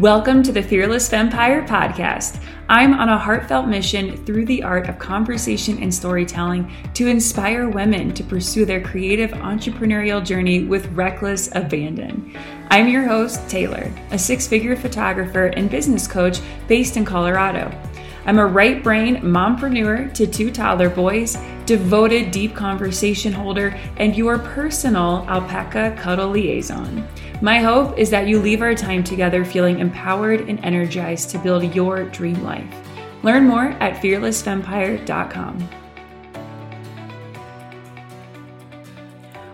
Welcome to the Fearless Vampire podcast. I'm on a heartfelt mission through the art of conversation and storytelling to inspire women to pursue their creative entrepreneurial journey with reckless abandon. I'm your host, Taylor, a six figure photographer and business coach based in Colorado. I'm a right brain mompreneur to two toddler boys, devoted deep conversation holder, and your personal alpaca cuddle liaison. My hope is that you leave our time together feeling empowered and energized to build your dream life. Learn more at fearlessvampire.com.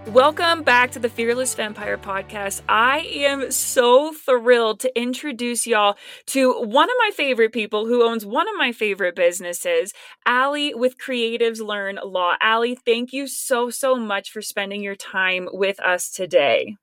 Welcome back to the Fearless Vampire podcast. I am so thrilled to introduce y'all to one of my favorite people who owns one of my favorite businesses, Allie with Creatives Learn Law. Allie, thank you so, so much for spending your time with us today.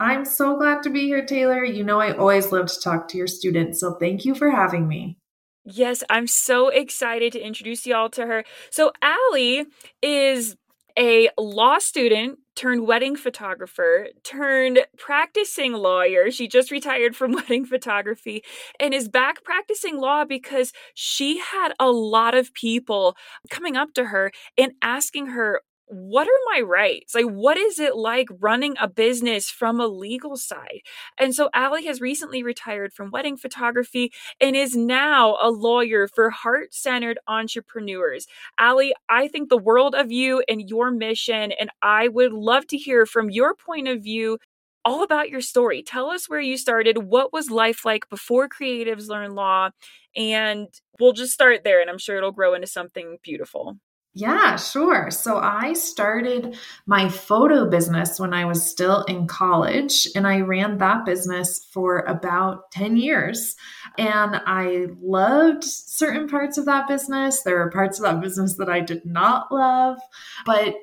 I'm so glad to be here, Taylor. You know, I always love to talk to your students, so thank you for having me. Yes, I'm so excited to introduce y'all to her. So, Allie is a law student turned wedding photographer turned practicing lawyer. She just retired from wedding photography and is back practicing law because she had a lot of people coming up to her and asking her what are my rights? Like, what is it like running a business from a legal side? And so, Allie has recently retired from wedding photography and is now a lawyer for heart centered entrepreneurs. Allie, I think the world of you and your mission, and I would love to hear from your point of view all about your story. Tell us where you started. What was life like before Creatives Learn Law? And we'll just start there, and I'm sure it'll grow into something beautiful. Yeah, sure. So I started my photo business when I was still in college, and I ran that business for about 10 years. And I loved certain parts of that business. There were parts of that business that I did not love. But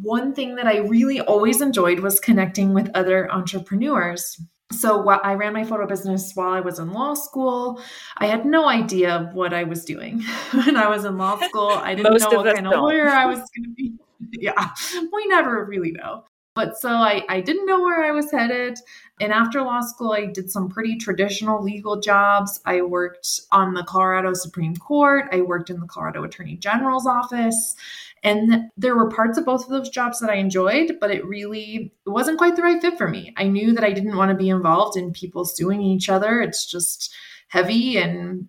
one thing that I really always enjoyed was connecting with other entrepreneurs so I ran my photo business while I was in law school. I had no idea what I was doing when I was in law school. I didn't know what kind of don't. lawyer I was going to be. Yeah, we never really know. But so I, I didn't know where I was headed. And after law school, I did some pretty traditional legal jobs. I worked on the Colorado Supreme Court, I worked in the Colorado Attorney General's office. And there were parts of both of those jobs that I enjoyed, but it really it wasn't quite the right fit for me. I knew that I didn't want to be involved in people suing each other. It's just heavy and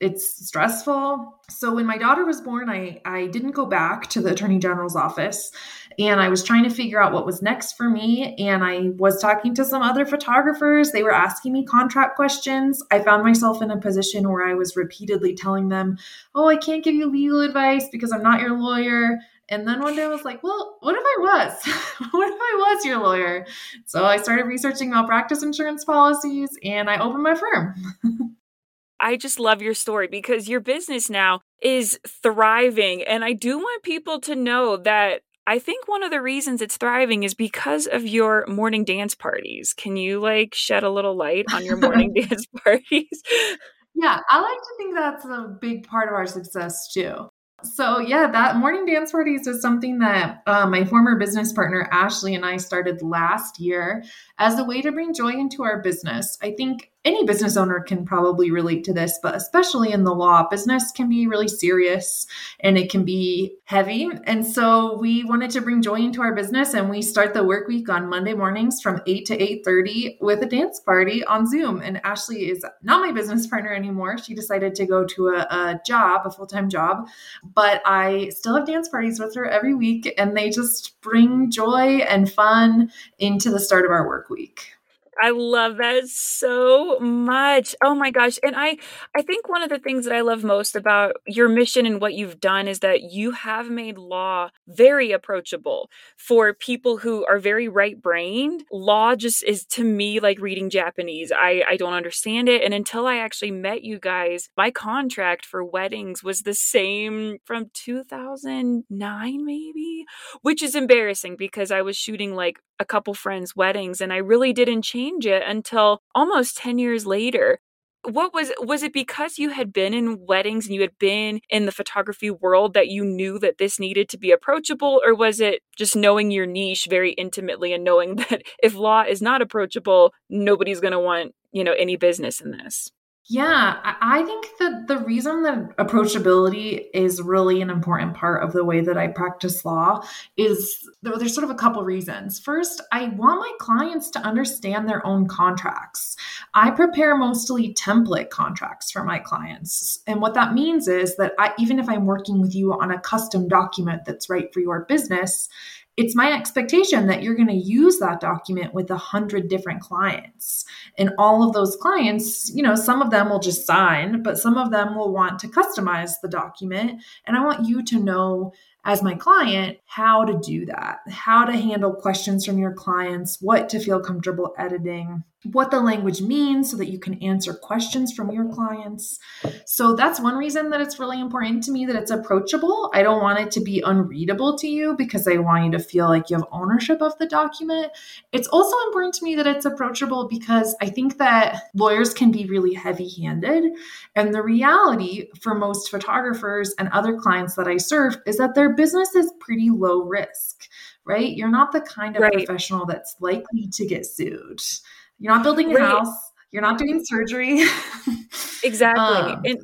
it's stressful. So when my daughter was born, I I didn't go back to the attorney general's office and I was trying to figure out what was next for me and I was talking to some other photographers. They were asking me contract questions. I found myself in a position where I was repeatedly telling them, "Oh, I can't give you legal advice because I'm not your lawyer." And then one day I was like, well, what if I was? what if I was your lawyer? So I started researching malpractice insurance policies and I opened my firm. I just love your story because your business now is thriving. And I do want people to know that I think one of the reasons it's thriving is because of your morning dance parties. Can you like shed a little light on your morning dance parties? Yeah, I like to think that's a big part of our success too. So yeah, that morning dance parties is something that uh, my former business partner Ashley and I started last year as a way to bring joy into our business. I think any business owner can probably relate to this, but especially in the law, business can be really serious and it can be heavy. And so we wanted to bring joy into our business and we start the work week on Monday mornings from 8 to 8:30 with a dance party on Zoom. And Ashley is not my business partner anymore. She decided to go to a, a job, a full-time job, but I still have dance parties with her every week and they just bring joy and fun into the start of our work week. I love that so much. Oh my gosh. And I I think one of the things that I love most about your mission and what you've done is that you have made law very approachable for people who are very right-brained. Law just is to me like reading Japanese. I I don't understand it and until I actually met you guys, my contract for weddings was the same from 2009 maybe, which is embarrassing because I was shooting like a couple friends' weddings and I really didn't change it until almost 10 years later. What was was it because you had been in weddings and you had been in the photography world that you knew that this needed to be approachable or was it just knowing your niche very intimately and knowing that if law is not approachable, nobody's going to want you know, any business in this? Yeah, I think that the reason that approachability is really an important part of the way that I practice law is there's sort of a couple reasons. First, I want my clients to understand their own contracts. I prepare mostly template contracts for my clients. And what that means is that I, even if I'm working with you on a custom document that's right for your business, it's my expectation that you're going to use that document with a hundred different clients. And all of those clients you know some of them will just sign but some of them will want to customize the document. And i want you to know as my client how to do that how to handle questions from your clients what to feel comfortable editing what the language means so that you can answer questions from your clients. So that's one reason that it's really important to me that it's approachable. I don't want it to be unreadable to you because I want you to feel like you have ownership of the document. It's also important to me that it's approachable because I think that lawyers can be really heavy handed. And the reality for most photographers and other clients that I serve is that their business is pretty low risk, right? You're not the kind of right. professional that's likely to get sued. You're not building a right. house. You're not doing surgery. exactly. Um, and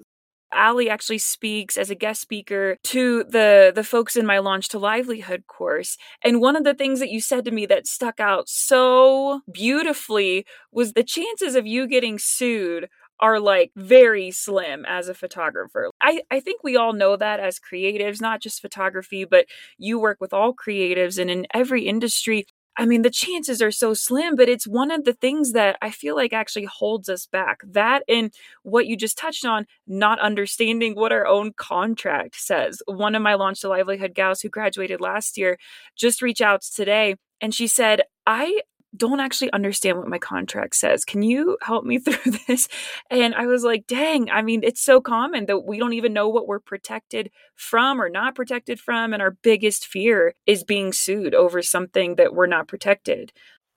Allie actually speaks as a guest speaker to the the folks in my launch to livelihood course. And one of the things that you said to me that stuck out so beautifully was the chances of you getting sued are like very slim as a photographer. I, I think we all know that as creatives, not just photography, but you work with all creatives and in every industry. I mean, the chances are so slim, but it's one of the things that I feel like actually holds us back. That and what you just touched on, not understanding what our own contract says. One of my Launch to Livelihood gals who graduated last year just reached out today and she said, I don't actually understand what my contract says. Can you help me through this? And I was like, dang, I mean, it's so common that we don't even know what we're protected from or not protected from. And our biggest fear is being sued over something that we're not protected.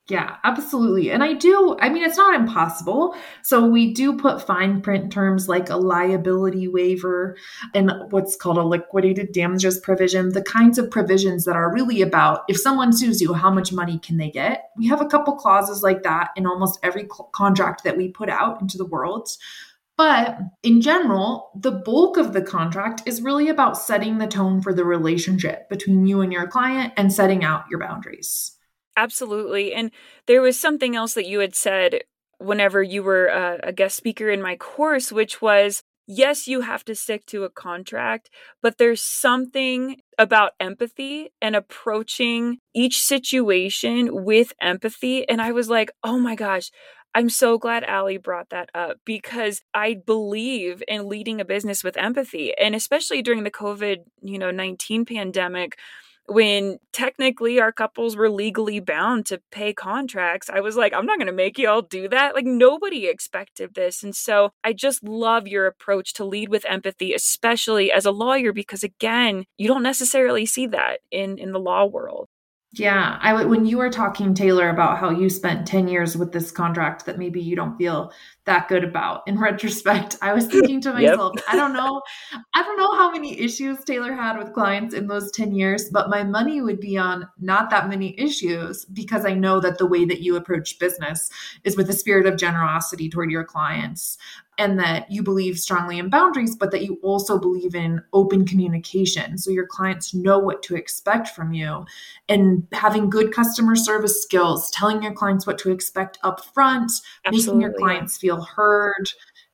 Yeah, absolutely. And I do, I mean, it's not impossible. So we do put fine print terms like a liability waiver and what's called a liquidated damages provision, the kinds of provisions that are really about if someone sues you, how much money can they get? We have a couple clauses like that in almost every contract that we put out into the world. But in general, the bulk of the contract is really about setting the tone for the relationship between you and your client and setting out your boundaries. Absolutely. And there was something else that you had said whenever you were a, a guest speaker in my course, which was yes, you have to stick to a contract, but there's something about empathy and approaching each situation with empathy. And I was like, oh my gosh, I'm so glad Allie brought that up because I believe in leading a business with empathy. And especially during the COVID, you know, 19 pandemic, when technically our couples were legally bound to pay contracts, I was like, I'm not going to make y'all do that. Like, nobody expected this. And so I just love your approach to lead with empathy, especially as a lawyer, because again, you don't necessarily see that in, in the law world. Yeah, I when you were talking Taylor about how you spent 10 years with this contract that maybe you don't feel that good about. In retrospect, I was thinking to myself, yep. I don't know, I don't know how many issues Taylor had with clients in those 10 years, but my money would be on not that many issues because I know that the way that you approach business is with a spirit of generosity toward your clients and that you believe strongly in boundaries, but that you also believe in open communication. So your clients know what to expect from you and having good customer service skills, telling your clients what to expect up front, Absolutely. making your clients feel heard,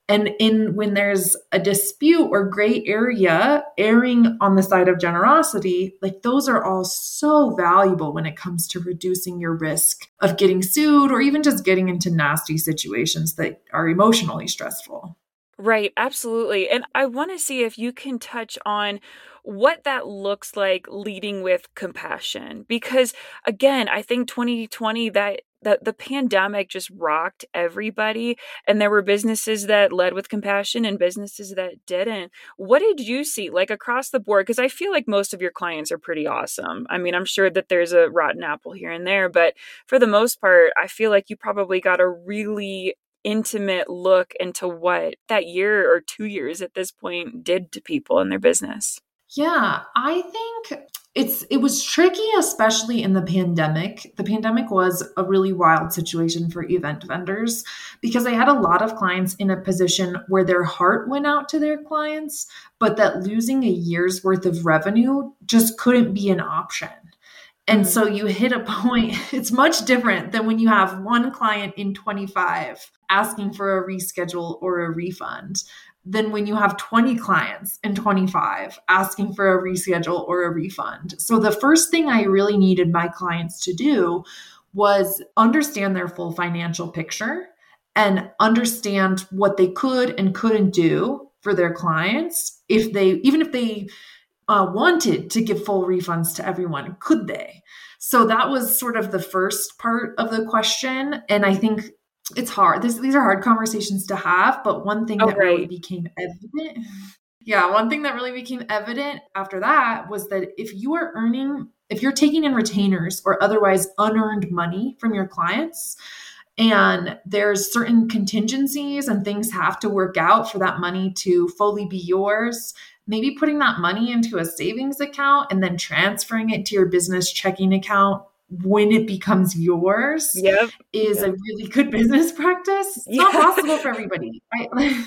and in when there's a dispute or gray area erring on the side of generosity like those are all so valuable when it comes to reducing your risk of getting sued or even just getting into nasty situations that are emotionally stressful. Right absolutely. And i want to see if you can touch on what that looks like leading with compassion because again i think 2020 that the, the pandemic just rocked everybody and there were businesses that led with compassion and businesses that didn't. What did you see like across the board? Because i feel like most of your clients are pretty awesome. I mean i'm sure that there's a rotten apple here and there but for the most part i feel like you probably got a really intimate look into what that year or two years at this point did to people in their business. Yeah i think it's it was tricky especially in the pandemic. The pandemic was a really wild situation for event vendors because i had a lot of clients in a position where their heart went out to their clients but that losing a year's worth of revenue just couldn't be an option. And mm-hmm. so you hit a point it's much different than when you have one client in 25 asking for a reschedule or a refund than when you have 20 clients and 25 asking for a reschedule or a refund. So the first thing I really needed my clients to do was understand their full financial picture and understand what they could and couldn't do for their clients if they even if they uh, wanted to give full refunds to everyone could they so that was sort of the first part of the question and i think it's hard. This, these are hard conversations to have, but one thing oh, that right. really became evident. Yeah, one thing that really became evident after that was that if you are earning, if you're taking in retainers or otherwise unearned money from your clients, and there's certain contingencies and things have to work out for that money to fully be yours maybe putting that money into a savings account and then transferring it to your business checking account when it becomes yours yep. is yep. a really good business practice. It's yeah. not possible for everybody, right?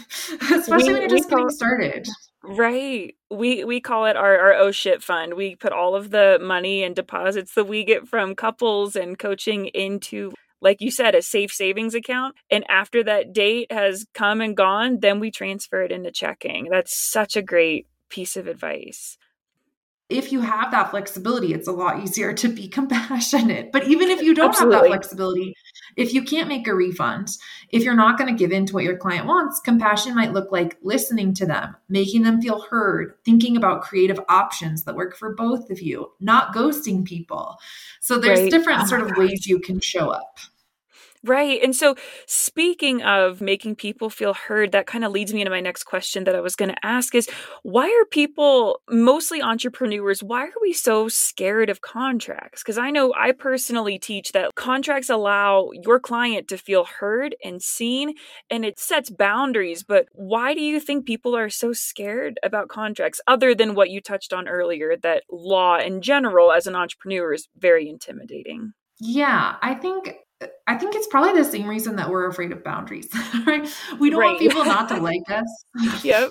especially we, when you're just getting started. Right. We we call it our, our oh shit fund. We put all of the money and deposits that we get from couples and coaching into like you said, a safe savings account. And after that date has come and gone, then we transfer it into checking. That's such a great piece of advice if you have that flexibility, it's a lot easier to be compassionate. But even if you don't Absolutely. have that flexibility, if you can't make a refund, if you're not going to give in to what your client wants, compassion might look like listening to them, making them feel heard, thinking about creative options that work for both of you, not ghosting people. So there's right. different oh sort of ways you can show up. Right. And so, speaking of making people feel heard, that kind of leads me into my next question that I was going to ask is why are people, mostly entrepreneurs, why are we so scared of contracts? Because I know I personally teach that contracts allow your client to feel heard and seen and it sets boundaries. But why do you think people are so scared about contracts, other than what you touched on earlier, that law in general as an entrepreneur is very intimidating? Yeah, I think I think it's probably the same reason that we're afraid of boundaries, right? We don't right. want people not to like us. Yep.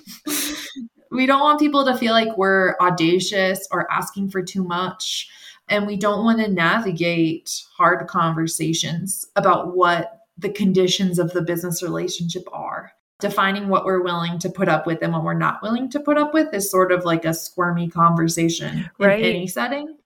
we don't want people to feel like we're audacious or asking for too much. And we don't want to navigate hard conversations about what the conditions of the business relationship are. Defining what we're willing to put up with and what we're not willing to put up with is sort of like a squirmy conversation right. in any setting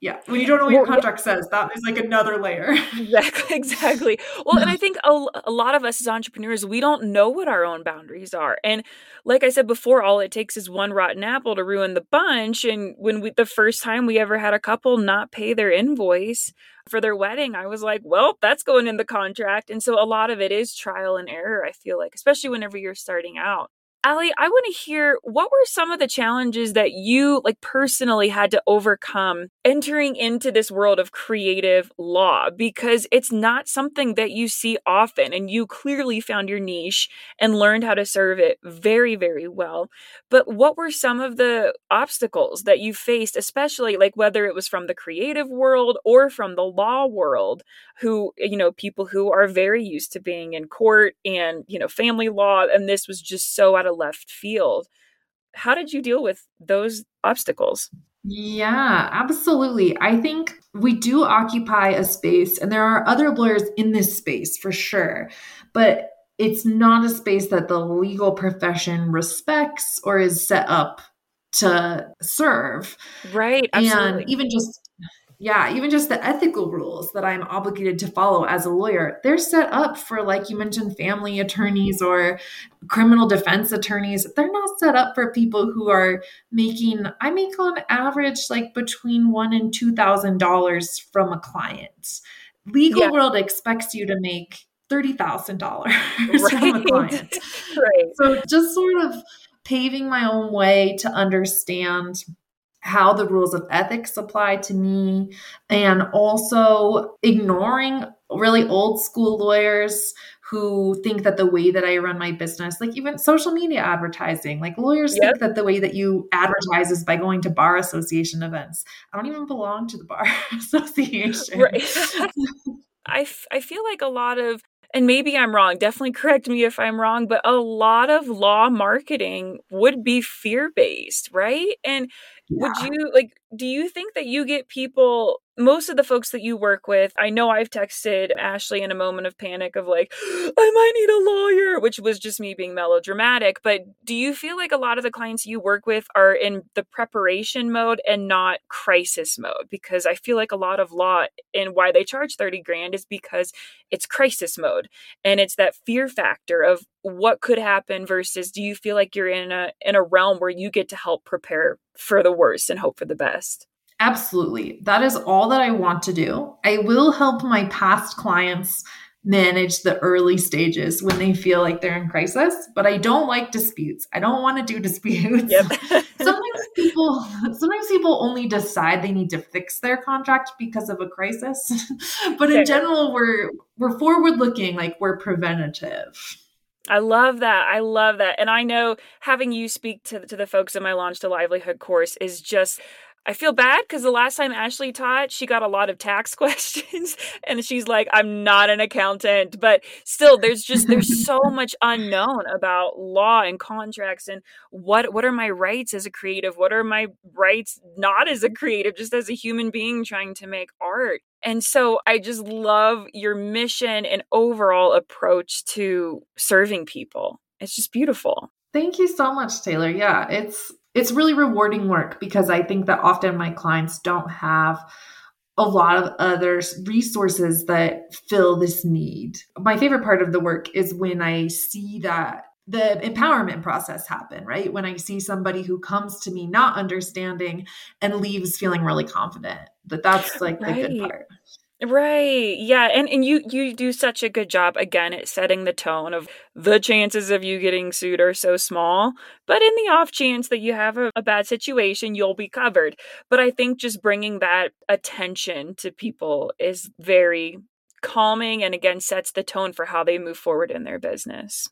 yeah when you don't know what your contract says. That is like another layer. Exactly exactly. Well and i think a, a, lot of us as entrepreneurs we don't know what our own boundaries are. And like i said before all it takes is one rotten apple to ruin the bunch. And when we the first time we ever had a couple not pay their invoice for their wedding i was like well that's going in the contract. And so a lot of it is trial and error i feel like especially whenever you're starting out Allie, I want to hear what were some of the challenges that you like personally had to overcome entering into this world of creative law because it's not something that you see often and you clearly found your niche and learned how to serve it very very well. But what were some of the obstacles that you faced especially like whether it was from the creative world or from the law world who you know people who are very used to being in court and you know family law and this was just so out of left field. How did you deal with those obstacles? Yeah, absolutely. I think we do occupy a space, and there are other lawyers in this space for sure, but it's not a space that the legal profession respects or is set up to serve. Right. Absolutely. And even just yeah, even just the ethical rules that I'm obligated to follow as a lawyer, they're set up for, like you mentioned, family attorneys or criminal defense attorneys. They're not set up for people who are making, I make on average like between one and two thousand dollars from a client. Legal yeah. world expects you to make thirty thousand dollars from a client. right. So just sort of paving my own way to understand how the rules of ethics apply to me, and also ignoring really old school lawyers who think that the way that I run my business, like even social media advertising, like lawyers yep. think that the way that you advertise is by going to bar association events. I don't even belong to the bar association. Right. I, f- I feel like a lot of and maybe I'm wrong, definitely correct me if I'm wrong, but a lot of law marketing would be fear based, right? And yeah. would you like, do you think that you get people most of the folks that you work with, I know I've texted Ashley in a moment of panic of like, I might need a lawyer, which was just me being melodramatic. But do you feel like a lot of the clients you work with are in the preparation mode and not crisis mode? Because I feel like a lot of law and why they charge 30 grand is because it's crisis mode and it's that fear factor of what could happen versus do you feel like you're in a in a realm where you get to help prepare for the worst and hope for the best? Absolutely. That is all that I want to do. I will help my past clients manage the early stages when they feel like they're in crisis, but I don't like disputes. I don't want to do disputes. Yep. sometimes people sometimes people only decide they need to fix their contract because of a crisis. but in general, we're we're forward looking, like we're preventative. I love that. I love that. And I know having you speak to, to the folks in my Launch to Livelihood course is just I feel bad because the last time Ashley taught, she got a lot of tax questions and she's like, I'm not an accountant. But still, there's just there's so much unknown about law and contracts and what what are my rights as a creative? What are my rights not as a creative, just as a human being trying to make art? And so I just love your mission and overall approach to serving people. It's just beautiful. Thank you so much, Taylor. Yeah, it's it's really rewarding work because I think that often my clients don't have a lot of other resources that fill this need. My favorite part of the work is when I see that the empowerment process happen, right? When I see somebody who comes to me not understanding and leaves feeling really confident. That that's like right. the good part. Right. Yeah. And and you you do such a good job again at setting the tone of the chances of you getting sued are so small. But in the off chance that you have a, a bad situation, you'll be covered. But I think just bringing that attention to people is very calming and again sets the tone for how they move forward in their business.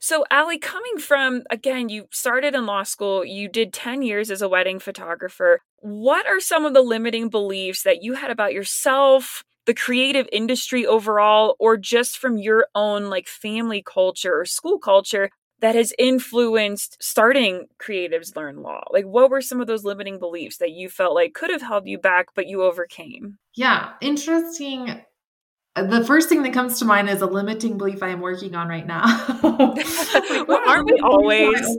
So, Allie, coming from, again, you started in law school, you did 10 years as a wedding photographer. What are some of the limiting beliefs that you had about yourself, the creative industry overall or just from your own like family culture or school culture that has influenced starting creatives learn law like what were some of those limiting beliefs that you felt like could have held you back but you overcame yeah interesting uh, the first thing that comes to mind is a limiting belief I am working on right now. well, aren't we always?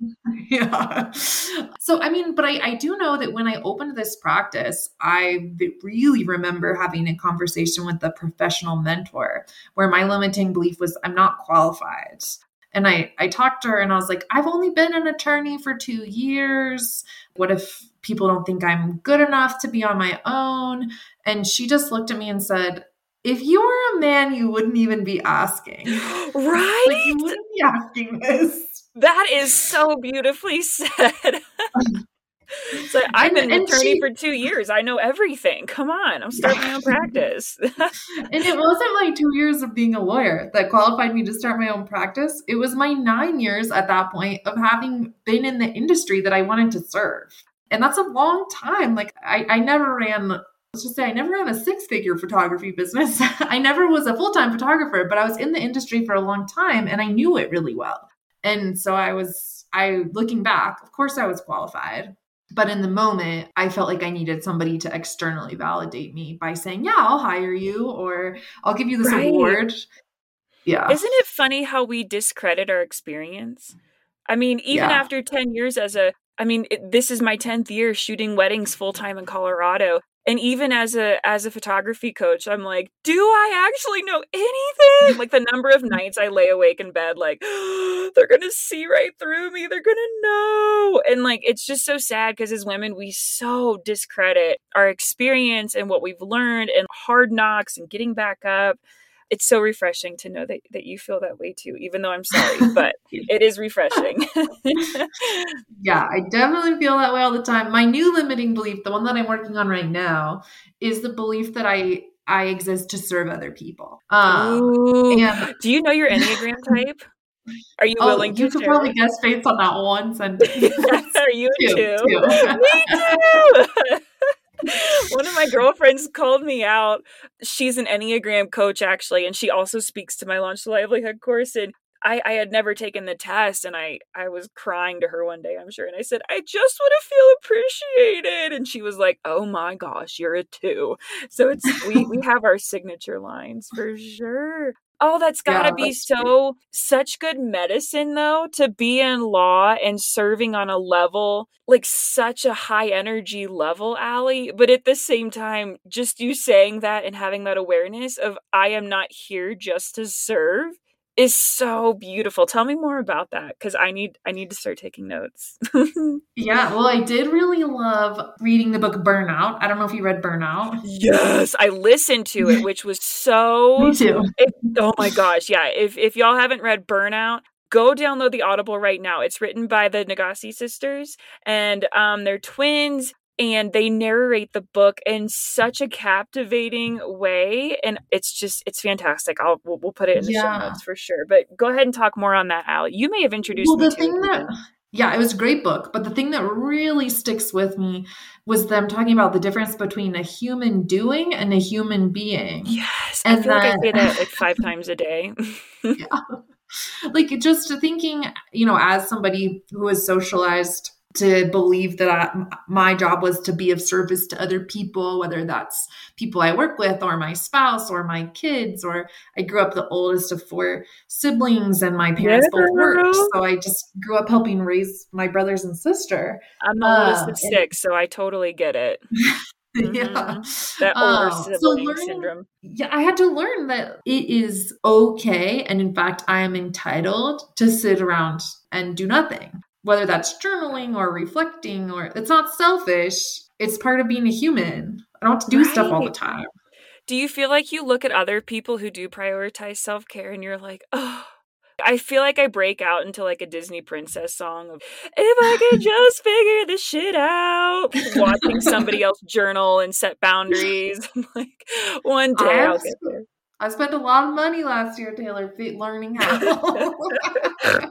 yeah. So, I mean, but I, I do know that when I opened this practice, I really remember having a conversation with a professional mentor where my limiting belief was I'm not qualified. And I, I talked to her and I was like, I've only been an attorney for two years. What if people don't think I'm good enough to be on my own? And she just looked at me and said, if you were a man, you wouldn't even be asking. Right? Like, you wouldn't be asking this. That is so beautifully said. so I've been an attorney she, for two years. I know everything. Come on, I'm starting my own practice. and it wasn't like two years of being a lawyer that qualified me to start my own practice. It was my nine years at that point of having been in the industry that I wanted to serve. And that's a long time. Like I, I never ran let's just say I never ran a six figure photography business. I never was a full time photographer, but I was in the industry for a long time and I knew it really well. And so I was, I looking back, of course I was qualified. But in the moment, I felt like I needed somebody to externally validate me by saying, Yeah, I'll hire you or I'll give you this right. award. Yeah. Isn't it funny how we discredit our experience? I mean, even yeah. after 10 years as a I mean, it, this is my 10th year shooting weddings full time in Colorado and even as a as a photography coach i'm like do i actually know anything? Like the number of nights i lay awake in bed like oh, they're gonna see right through me. They're gonna know. And like it's just so sad because as women we so discredit our experience and what we've learned and hard knocks and getting back up it's so refreshing to know that, that you feel that way too, even though I'm sorry, but it is refreshing. yeah, I definitely feel that way all the time. My new limiting belief, the one that I'm working on right now, is the belief that I I exist to serve other people. Um, Ooh. And, do you know your Enneagram type? Are you oh, willing to? You could probably guess based on that one sentence. are you two, two? two. Me too. One of my girlfriends called me out. She's an Enneagram coach, actually, and she also speaks to my Launch to Livelihood course. And I, I had never taken the test and I, I was crying to her one day, I'm sure. And I said, I just want to feel appreciated. And she was like, Oh my gosh, you're a two. So it's we, we have our signature lines for sure. Oh, that's gotta yeah, be so such good medicine though to be in law and serving on a level like such a high energy level, Allie. But at the same time, just you saying that and having that awareness of I am not here just to serve is so beautiful. Tell me more about that because I need I need to start taking notes. yeah, well, I did really love reading the book Burnout. I don't know if you read Burnout. Yes, I listened to it, which was so. Me too. It, oh my gosh, yeah. If if y'all haven't read Burnout, go download the audible right now it's written by the Nagoski sisters and um, they're twins and they narrate the book in such a captivating way and it's just it's fantastic. I'll we'll, we'll put it in the yeah. show notes for sure but go ahead and talk more on that al you may have introduced well, the thing that yeah it was a great book but the thing that really sticks with me was them talking about the difference between a human doing and a human being. Yes and i feel like i say that like five times a day. Yeah. Like just thinking you know as somebody who is socialized to believe that I, my job was to be of service to other people, whether that's people I work with or my spouse or my kids, or I grew up the oldest of four siblings and my parents yeah. both worked. So I just grew up helping raise my brothers and sister. I'm the oldest of uh, six, so I totally get it. Mm-hmm. yeah that older um, sibling so learning, syndrome yeah i had to learn that it is okay and in fact i am entitled to sit around and do nothing whether that's journaling or reflecting or it's not selfish it's part of being a human i don't have to do right. stuff all the time do you feel like you look at other people who do prioritize self-care and you're like oh I feel like I break out into like a Disney princess song of if I could just figure this shit out, watching somebody else journal and set boundaries. like one day I'll get there. I spent a lot of money last year, Taylor, learning how. oh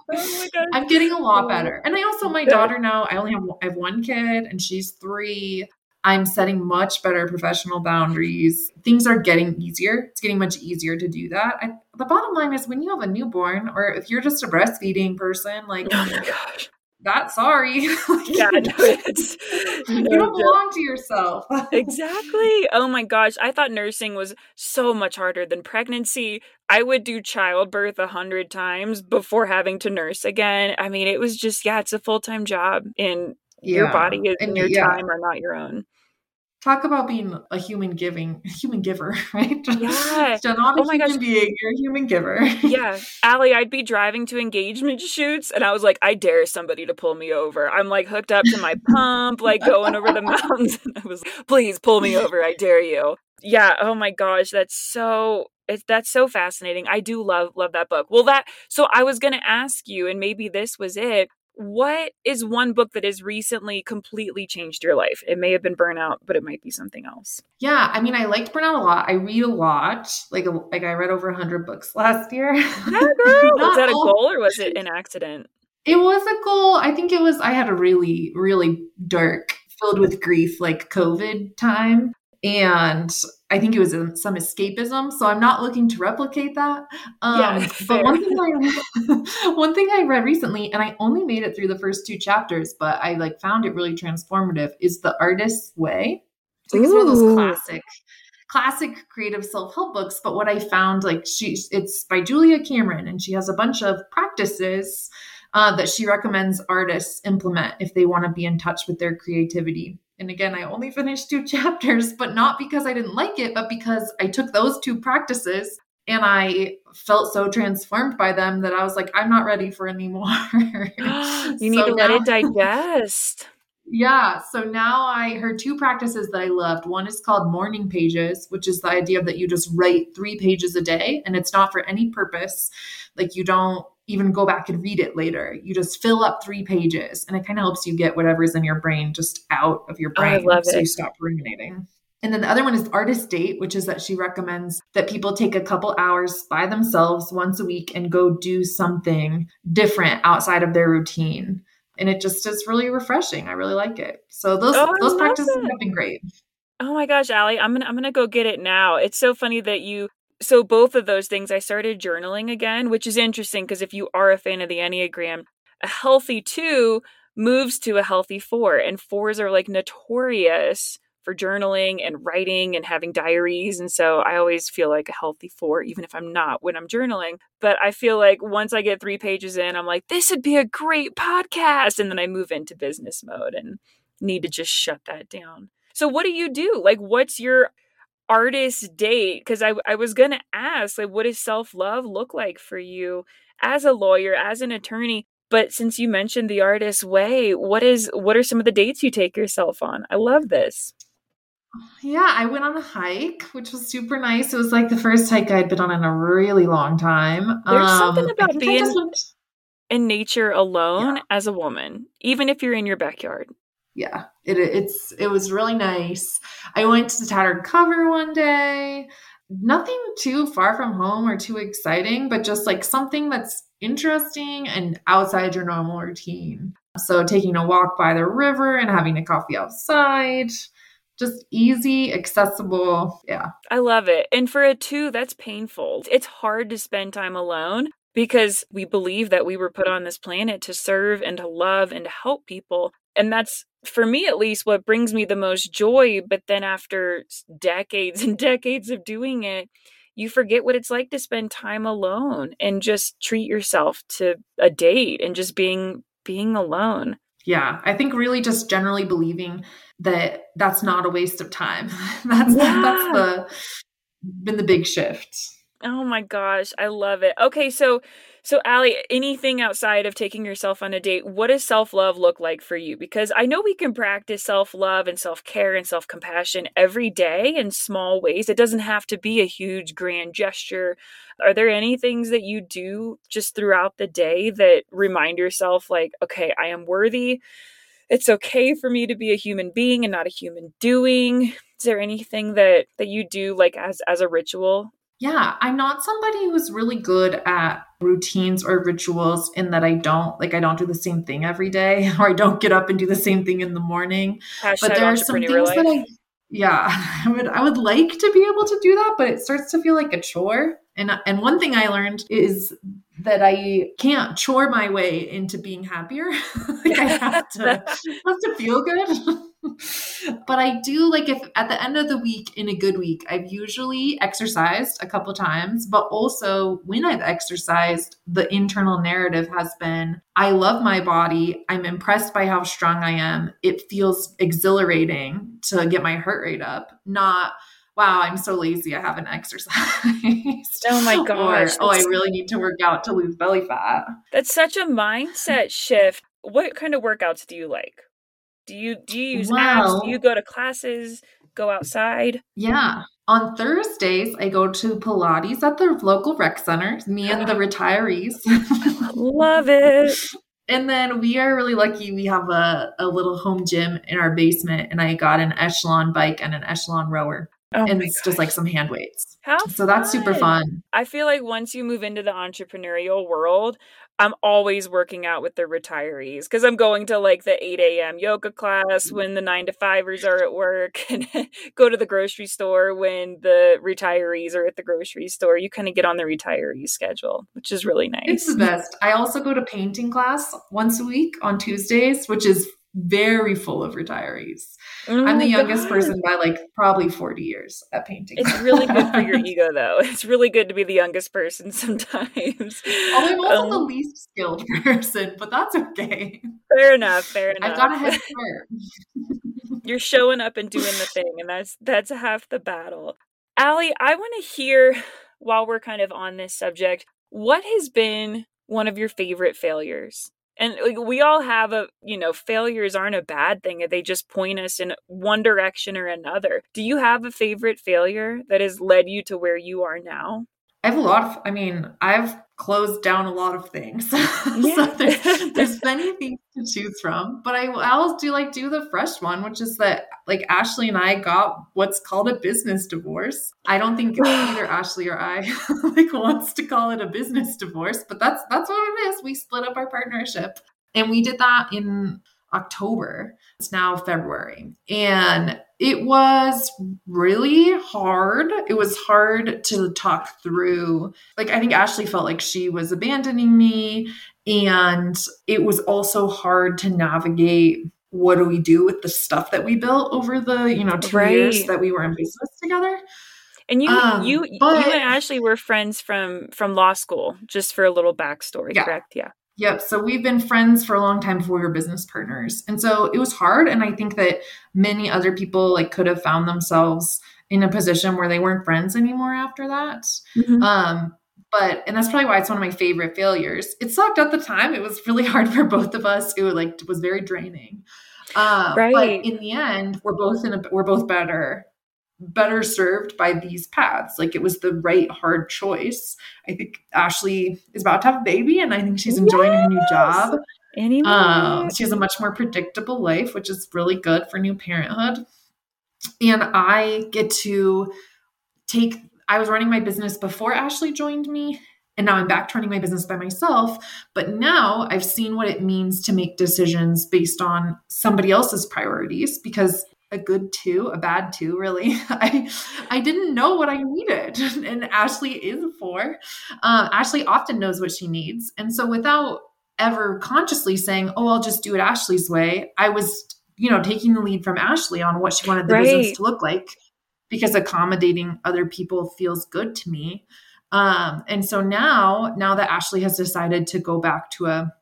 I'm getting a lot better. And I also, my daughter now, I only have, I have one kid and she's three. I'm setting much better professional boundaries. Things are getting easier. It's getting much easier to do that. I, the bottom line is when you have a newborn or if you're just a breastfeeding person, like, oh my gosh, that sorry. yeah, no, it's, no you don't belong to yourself. exactly. Oh my gosh. I thought nursing was so much harder than pregnancy. I would do childbirth a hundred times before having to nurse again. I mean, it was just, yeah, it's a full time job and yeah. your body and your yeah. time are not your own talk about being a human giving human giver right? Yeah. So not a oh my human gosh. being you're a human giver. Yeah. Allie I'd be driving to engagement shoots and I was like I dare somebody to pull me over. I'm like hooked up to my pump like going over the mountains and I was like, please pull me over I dare you. Yeah. Oh my gosh. That's so it's that's so fascinating. I do love love that book. Well, that so I was going to ask you, and maybe this was it what is one book that has recently completely changed your life? It may have been Burnout, but it might be something else. Yeah, I mean, I liked Burnout a lot. I read a lot. Like, like I read over hundred books last year. Girl. was that a goal or was it an accident? It was a goal. I think it was. I had a really, really dark, filled with grief, like COVID time, and I think it was some escapism. So I'm not looking to replicate that. Um, yeah, but one thing I one thing I read recently, and I only made it through the first two chapters, but I like found it really transformative. Is the Artist's Way? It's like it's one of those classic classic creative self-help books but what i found like she it's by julia cameron and she has a bunch of practices uh, that she recommends artists implement if they want to be in touch with their creativity and again, I only finished two chapters, but not because I didn't like it, but because I took those two practices and I felt so transformed by them that I was like, I'm not ready for any more. you need so to let it digest. Yeah. So now I heard two practices that I loved. One is called morning pages, which is the idea that you just write three pages a day and it's not for any purpose. Like you don't even go back and read it later. You just fill up three pages and it kind of helps you get whatever's in your brain just out of your brain. Oh, I love so it. you stop ruminating. And then the other one is artist date, which is that she recommends that people take a couple hours by themselves once a week and go do something different outside of their routine and it just is really refreshing. I really like it. So those Oh, those practices it. have been great. Oh my gosh, Allie, I'm gonna I'm gonna go get it now. It's so funny that you so both of those things I started journaling again, which is interesting because if you are a fan of the Enneagram, a healthy two moves to a healthy four, and fours are like notorious for journaling and writing and having diaries. And so I always feel like a healthy four, even if I'm not when I'm journaling. But I feel like once I get three pages in, I'm like, this would be a great podcast. And then I move into business mode and need to just shut that down. So what do you do? Like what's your artist date? Because I, I was gonna ask, like, what does self-love look like for you as a lawyer, as an attorney? But since you mentioned the artist way, what is what are some of the dates you take yourself on? I love this. Yeah, I went on a hike, which was super nice. It was like the first hike I'd been on in a really long time. There's something Um, I about being in nature alone Yeah. as a woman, even if you're in your backyard. yeah, it it's it was really nice. I went to Tattered Cover one day. Nothing too far from home or too exciting, but just like something that's interesting and outside your normal routine. So taking a walk by the river and having a coffee outside, just easy, accessible. Yeah. I love it. And for a two, that's painful. It's hard to spend time alone because we believe that we were put on this planet to serve and to love and to help people. And that's, for me at least, what brings me the most joy. But then after decades and decades of doing it, you forget what it's like to spend time alone and just treat yourself to a date and just being being alone. Yeah. I think really just generally believing that that's not a waste of time. that's Yeah. that's the been the big shift. Oh my gosh, I love it. Okay, so so Allie, anything outside of taking yourself on a date, what does self-love look like for you? Because I know we can practice self-love and self-care and self-compassion every day in small ways. It doesn't have to be a huge grand gesture. Are there any things that you do just throughout the day that remind yourself like, okay, I am worthy. It's okay for me to be a human being and not a human doing. Is there anything that that you do like as as a ritual Yeah, I'm not somebody who's really good at routines or rituals in that I don't like I don't do the same thing every day or I don't get up and do the same thing in the morning. Hashtag But there are some things life. that I yeah, I would I would like to be able to do that, but it starts to feel like a chore. And and one thing I learned is that I can't chore my way into being happier. like I have to have to feel good. but I do like if at the end of the week in a good week, I've usually exercised a couple times, but also when I've exercised, the internal narrative has been I love my body. I'm impressed by how strong I am. It feels exhilarating to get my heart rate up, not wow, I'm so lazy. I haven't exercised. Oh my Or, gosh, oh, I really need to work out to lose belly fat. That's such a mindset shift. What kind of workouts do you like? Do you do you use apps? Do you go to classes? Go outside? Yeah. On Thursdays, I go to Pilates at the local rec center, me and the retirees. Love it. and then we are really lucky. We have a, a little home gym in our basement, and I got an echelon bike and an echelon rower. Oh and it's just like some hand weights. How So that's super fun. I feel like once you move into the entrepreneurial world, I'm always working out with the retirees because I'm going to like the 8 a.m. yoga class mm. when the nine to fivers are at work and go to the grocery store when the retirees are at the grocery store. You kind of get on the retiree schedule, which is really nice. It's the best. I also go to painting class once a week on Tuesdays, which is very full of retirees. Oh I'm the youngest God. person by like probably 40 years at painting. It's really good for your ego, though. It's really good to be the youngest person sometimes. Although I'm also the Um, least skilled person, but that's okay. fair enough. Fair enough. I've got a head start. You're showing up and doing the thing, and that's that's half the battle. Allie, I want to hear while we're kind of on this subject, what has been one of your favorite failures and like, we all have a you know failures aren't a bad thing they just point us in one direction or another. Do you have a favorite failure that has led you to where you are now I have a lot of, I mean, I've closed down a lot of things. Yeah. so there's, there's many things to choose from, but I, I always do like do the fresh one, which is that like Ashley and I got what's called a business divorce. I don't think either Ashley or I like wants to call it a business divorce, but that's, that's what it is. We split up our partnership and we did that in October. It's now February. And it was really hard. It was hard to talk through. Like, I think Ashley felt like she was abandoning me. And it was also hard to navigate what do we do with the stuff that we built over the, you know, two right. years that we were in business together. And you, um, you, but, you and Ashley were friends from from law school. Just for a little backstory, yeah. correct? Yeah. Yep. So we've been friends for a long time before we were business partners. And so it was hard. And I think that many other people like could have found themselves in a position where they weren't friends anymore after that. Mm-hmm. Um, but and that's probably why it's one of my favorite failures. It sucked at the time. It was really hard for both of us. It was like was very draining. Uh, right. But in the end, we're both in a we're both better better served by these paths. Like it was the right hard choice. I think Ashley is about to have a baby and I think she's enjoying yes! her new job. Anyway. Um, she has a much more predictable life, which is really good for new parenthood. And I get to take, I was running my business before Ashley joined me. And now I'm back to running my business by myself. But now I've seen what it means to make decisions based on somebody else's priorities because a good two, a bad two, really. I I didn't know what I needed, and Ashley is four. Uh, Ashley often knows what she needs, and so without ever consciously saying, "Oh, I'll just do it Ashley's way," I was, you know, taking the lead from Ashley on what she wanted the right. business to look like, because accommodating other people feels good to me. Um, and so now, now that Ashley has decided to go back to a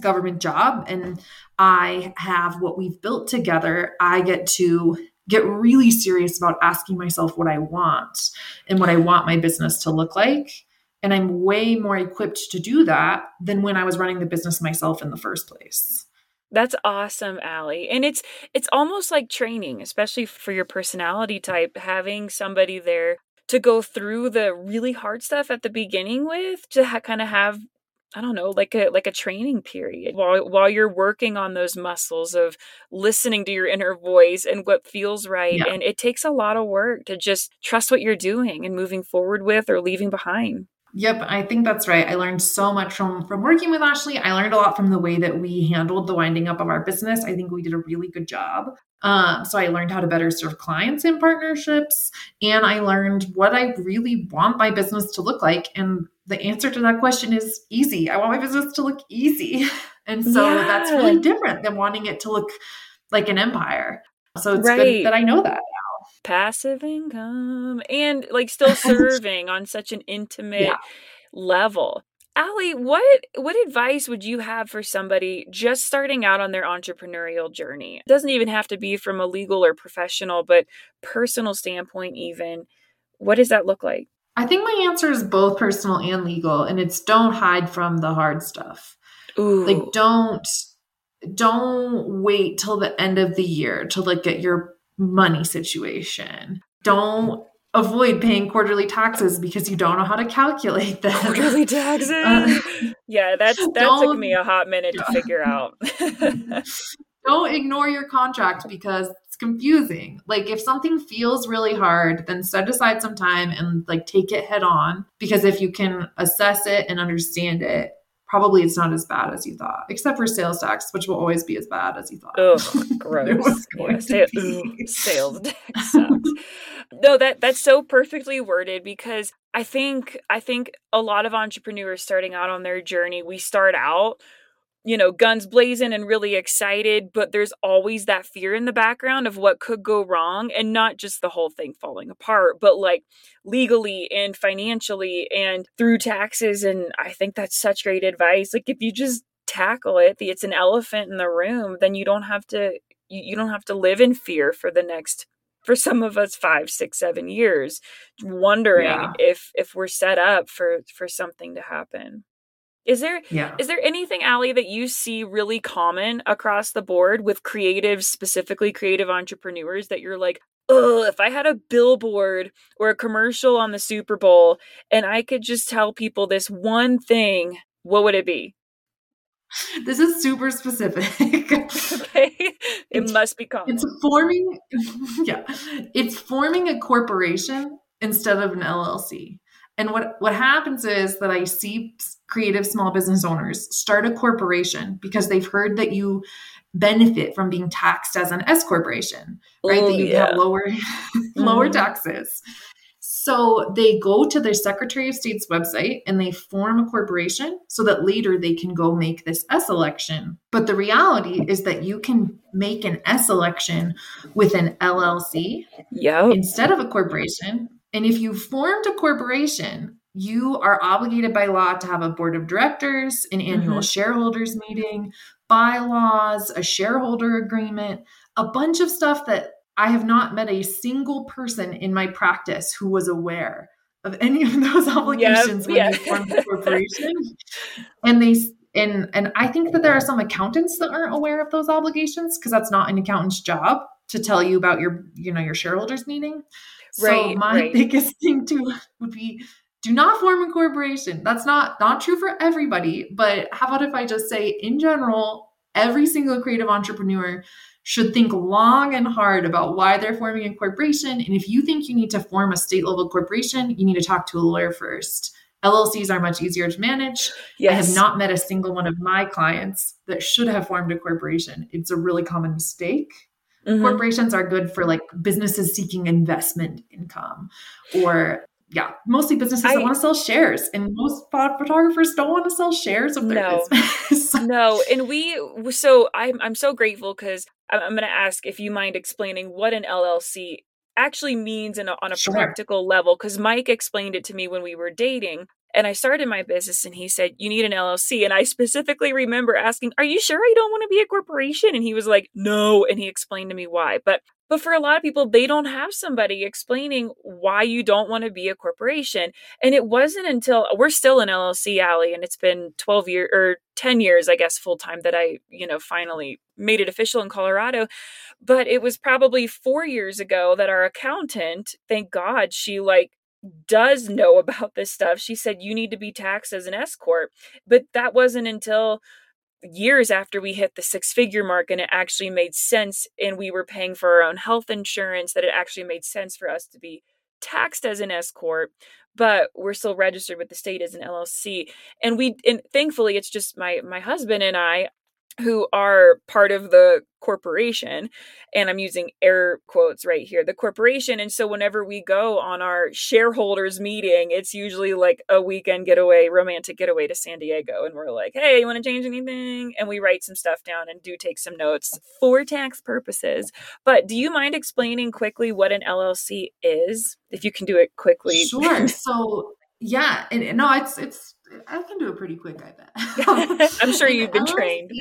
government job and I have what we've built together, I get to get really serious about asking myself what I want and what I want my business to look like. And I'm way more equipped to do that than when I was running the business myself in the first place. That's awesome, Allie. And it's it's almost like training, especially for your personality type, having somebody there to go through the really hard stuff at the beginning with to ha- kind of have I don't know, like a like a training period while while you're working on those muscles of listening to your inner voice and what feels right. Yeah. And it takes a lot of work to just trust what you're doing and moving forward with or leaving behind. Yep, I think that's right. I learned so much from from working with Ashley. I learned a lot from the way that we handled the winding up of our business. I think we did a really good job. Um, so I learned how to better serve clients in partnerships, and I learned what I really want my business to look like. And the answer to that question is easy. I want my business to look easy, and so yeah. that's really different than wanting it to look like an empire. So it's right. good that I know that passive income and like still serving on such an intimate yeah. level. Allie, what what advice would you have for somebody just starting out on their entrepreneurial journey? It doesn't even have to be from a legal or professional, but personal standpoint even. What does that look like? I think my answer is both personal and legal, and it's don't hide from the hard stuff. Ooh. Like don't don't wait till the end of the year to like get your money situation. Don't avoid paying quarterly taxes because you don't know how to calculate them. Quarterly taxes. Uh, yeah, that's that took me a hot minute to figure out. don't ignore your contract because it's confusing. Like if something feels really hard, then set aside some time and like take it head on because if you can assess it and understand it, probably it's not as bad as you thought, except for sales tax, which will always be as bad as you thought. Oh, gross. yeah, sa- mm, sales tax sucks. no, that that's so perfectly worded because I think I think a lot of entrepreneurs starting out on their journey, we start out you know, guns blazing and really excited, but there's always that fear in the background of what could go wrong and not just the whole thing falling apart, but like legally and financially and through taxes. And I think that's such great advice. Like if you just tackle it, it's an elephant in the room, then you don't have to you, don't have to live in fear for the next for some of us five six seven years wondering yeah. if if we're set up for for something to happen Is there Yeah. is there anything, Allie, that you see really common across the board with creatives, specifically creative entrepreneurs, that you're like, oh, if I had a billboard or a commercial on the Super Bowl and I could just tell people this one thing, what would it be? This is super specific. Okay. it It's- must be common. It's forming, yeah, it's forming a corporation instead of an LLC. And what what happens is that I see creative small business owners start a corporation because they've heard that you benefit from being taxed as an S corporation, right? Oh, that you yeah. have lower lower Mhm. taxes. So they go to their Secretary of State's website and they form a corporation so that later they can go make this S election. But the reality is that you can make an S election with an LLC Yep. instead of a corporation. And if you formed a corporation, you are obligated by law to have a board of directors, an annual Mhm. shareholders meeting, bylaws, a shareholder agreement, a bunch of stuff that I have not met a single person in my practice who was aware of any of those obligations when yeah. they formed a corporation. and they and and I think that there are some accountants that aren't aware of those obligations because that's not an accountant's job to tell you about your you know your shareholders meeting. Right, So my right. biggest thing too would be do not form a corporation. That's not not true for everybody, but how about if I just say in general, every single creative entrepreneur should think long and hard about why they're forming a corporation. And if you think you need to form a state level corporation, you need to talk to a lawyer first. LLCs are much easier to manage. I have not met a single one of my clients that should have formed a corporation. It's a really common mistake. Mhm. Corporations are good for like businesses seeking investment income or yeah, mostly businesses I- that want to sell shares. And most photographers don't want to sell shares of their No. business. no and we so i'm, I'm so grateful because i'm, I'm going to ask if you mind explaining what an llc actually means in a, on a Sure. practical level because mike explained it to me when we were dating and i started my business and he said you need an llc and i specifically remember asking are you sure i don't want to be a corporation and he was like no and he explained to me why but but for a lot of people they don't have somebody explaining why you don't want to be a corporation and it wasn't until we're still in LLC Allie and it's been 12 years or er, 10 years, I guess, full time that I, you know, finally made it official in Colorado. But it was probably four years ago that our accountant, thank God, she like does know about this stuff. She said, you need to be taxed as an S Corp. But that wasn't until years after we hit the six figure mark and it actually made sense and we were paying for our own health insurance that it actually made sense for us to be taxed as an S corp but we're still registered with the state as an LLC and we and thankfully it's just my my husband and I who are part of the corporation and I'm using air quotes right here the corporation and so whenever we go on our shareholders meeting it's usually like a weekend getaway romantic getaway to San Diego and we're like hey you want to change anything? And we write some stuff down and do take some notes for tax purposes. But do you mind explaining quickly what an LLC is? If you can do it quickly. Sure. So yeah, and, no, it's it's I can do it pretty quick, I bet. I'm sure you've been LLC trained.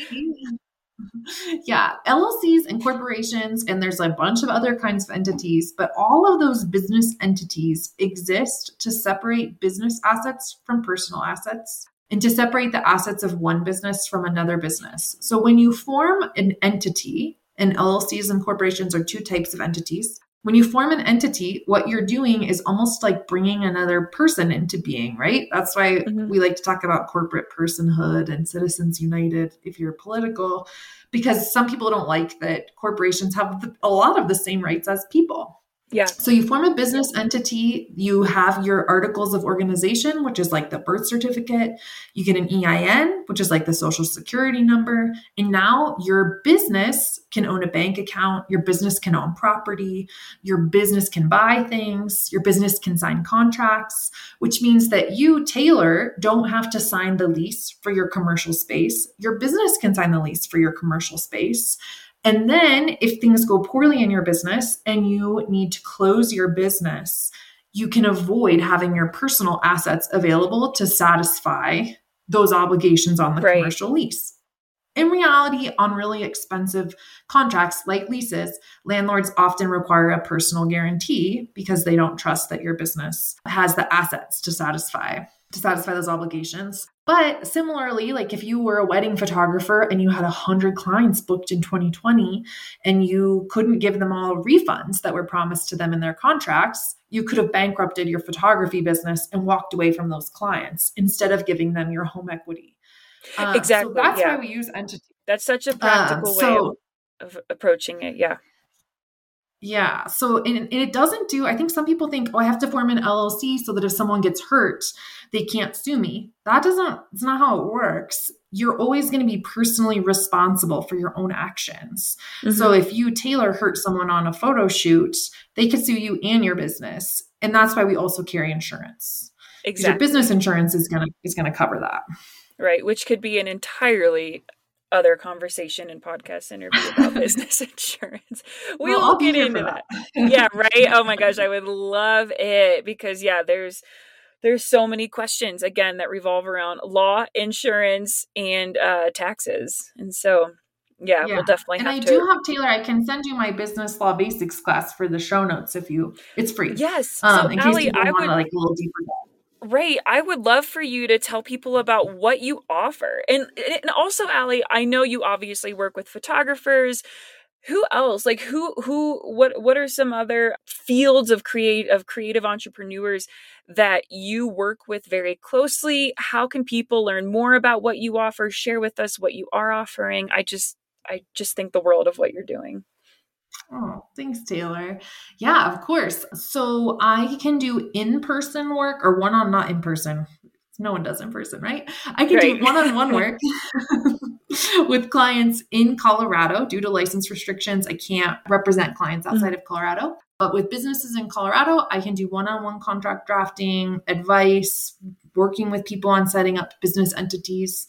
Yeah, LLCs and corporations, and there's a bunch of other kinds of entities, but all of those business entities exist to separate business assets from personal assets and to separate the assets of one business from another business. So when you form an entity, and LLCs and corporations are two types of entities. When you form an entity, what you're doing is almost like bringing another person into being, right? That's why Mhm. we like to talk about corporate personhood and Citizens United if you're political, because some people don't like that corporations have a lot of the same rights as people. Yeah So you form a business entity, you have your articles of organization, which is like the birth certificate, you get an EIN, which is like the social security number, and now your business can own a bank account, your business can own property, your business can buy things, your business can sign contracts, which means that you, Taylor, don't have to sign the lease for your commercial space. Your business can sign the lease for your commercial space. And then if things go poorly in your business and you need to close your business, you can avoid having your personal assets available to satisfy those obligations on the Right. commercial lease. In reality, on really expensive contracts like leases, landlords often require a personal guarantee because they don't trust that your business has the assets to satisfy to satisfy those obligations. But similarly, like if you were a wedding photographer and you had 100 clients booked in 2020 and you couldn't give them all refunds that were promised to them in their contracts, you could have bankrupted your photography business and walked away from those clients instead of giving them your home equity. Uh, exactly. So that's yeah. why we use entity. That's such a practical um, so, way of, of approaching it. Yeah. Yeah. So and, it doesn't do, I think some people think, oh, I have to form an LLC so that if someone gets hurt, they can't sue me. That doesn't, it's not how it works. You're always going to be personally responsible for your own actions. Mm-hmm. So if you, Taylor, hurt someone on a photo shoot, they could sue you and your business. And that's why we also carry insurance. Exactly. Your business insurance is gonna is gonna cover that. Right, which could be an entirely other conversation and podcast interview about business insurance. We well, will get into that. that. yeah, right. Oh my gosh, I would love it because yeah, there's there's so many questions again that revolve around law, insurance, and uh, taxes, and so yeah, yeah. we'll definitely. And I to... do have Taylor. I can send you my business law basics class for the show notes if you. It's free. Yes. Um, so, in Allie, case you I want would like a little deeper. Right. I would love for you to tell people about what you offer. And and also, Allie, I know you obviously work with photographers. Who else? Like who who what what are some other fields of create of creative entrepreneurs that you work with very closely? How can people learn more about what you offer? Share with us what you are offering. I just I just think the world of what you're doing. Oh, thanks, Taylor. Yeah, of course. So I can do in person work or one on, not in person. No one does in person, right? I can right. do one on one work with clients in Colorado due to license restrictions. I can't represent clients outside mm-hmm. of Colorado. But with businesses in Colorado, I can do one on one contract drafting, advice, working with people on setting up business entities.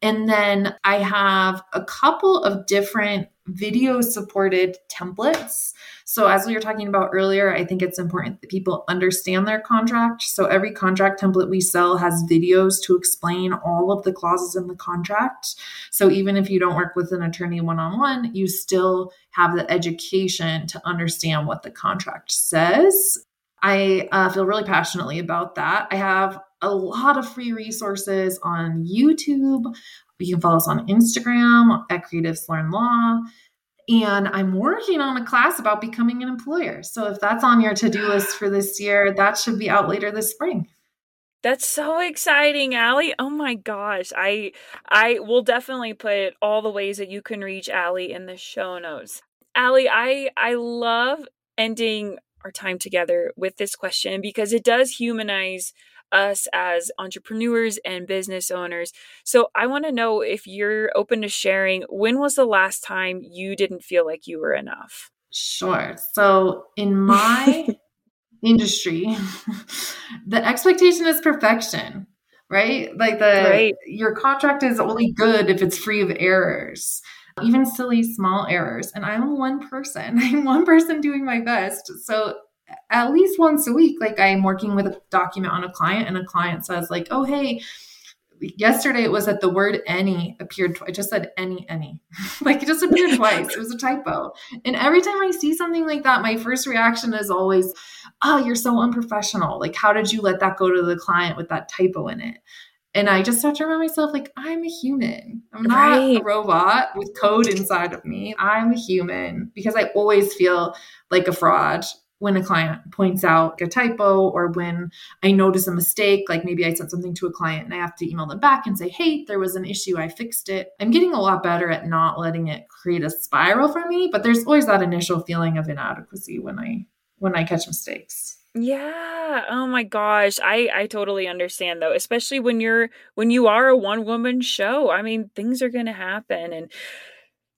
And then I have a couple of different video supported templates. So, as we were talking about earlier, I think it's important that people understand their contract. So, every contract template we sell has videos to explain all of the clauses in the contract. So, even if you don't work with an attorney one on one, you still have the education to understand what the contract says. I uh, feel really passionately about that. I have a lot of free resources on YouTube. You can follow us on Instagram at Creatives Learn Law. And I'm working on a class about becoming an employer. So if that's on your to do list for this year, that should be out later this spring. That's so exciting, Allie. Oh my gosh. I I will definitely put all the ways that you can reach Allie in the show notes. Allie, I I love ending our time together with this question because it does humanize us as entrepreneurs and business owners. So I want to know if you're open to sharing when was the last time you didn't feel like you were enough? Sure. So in my industry, the expectation is perfection, right? Like the right. your contract is only good if it's free of errors even silly small errors. And I'm one person. I'm one person doing my best. So at least once a week, like I'm working with a document on a client and a client says, like, oh, hey, yesterday it was that the word any appeared twice. I just said any, any. like it just appeared twice. It was a typo. And every time I see something like that, my first reaction is always, oh, you're so unprofessional. Like, how did you let that go to the client with that typo in it? And I just have to remind myself, like, I'm a human. I'm not right. a robot with code inside of me. I'm a human because I always feel like a fraud when a client points out a typo or when I notice a mistake, like maybe I sent something to a client and I have to email them back and say, hey, there was an issue, I fixed it. I'm getting a lot better at not letting it create a spiral for me, but there's always that initial feeling of inadequacy when I when I catch mistakes. Yeah. Oh my gosh. I I totally understand though, especially when you're when you are a one woman show. I mean, things are going to happen and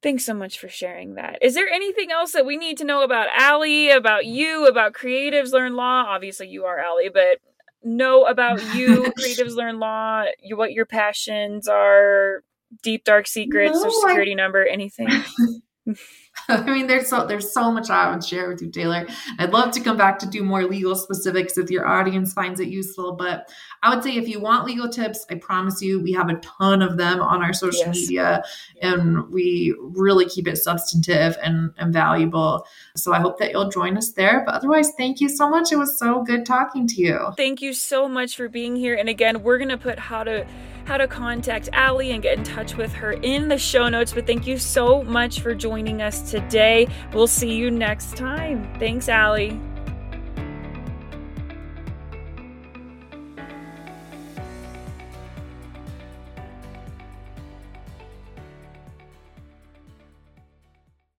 Thanks so much for sharing that. Is there anything else that we need to know about Allie, about you, about Creatives Learn Law? Obviously, you are Allie, but know about you, Creatives Learn Law, you, what your passions are, deep dark secrets, no, or security I... number, anything? I mean, there's so there's so much I would share with you, Taylor. I'd love to come back to do more legal specifics if your audience finds it useful. But I would say if you want legal tips, I promise you we have a ton of them on our social yes. media and we really keep it substantive and, and valuable. So I hope that you'll join us there. But otherwise, thank you so much. It was so good talking to you. Thank you so much for being here. And again, we're gonna put how to how to contact Allie and get in touch with her in the show notes. But thank you so much for joining us today. We'll see you next time. Thanks, Allie.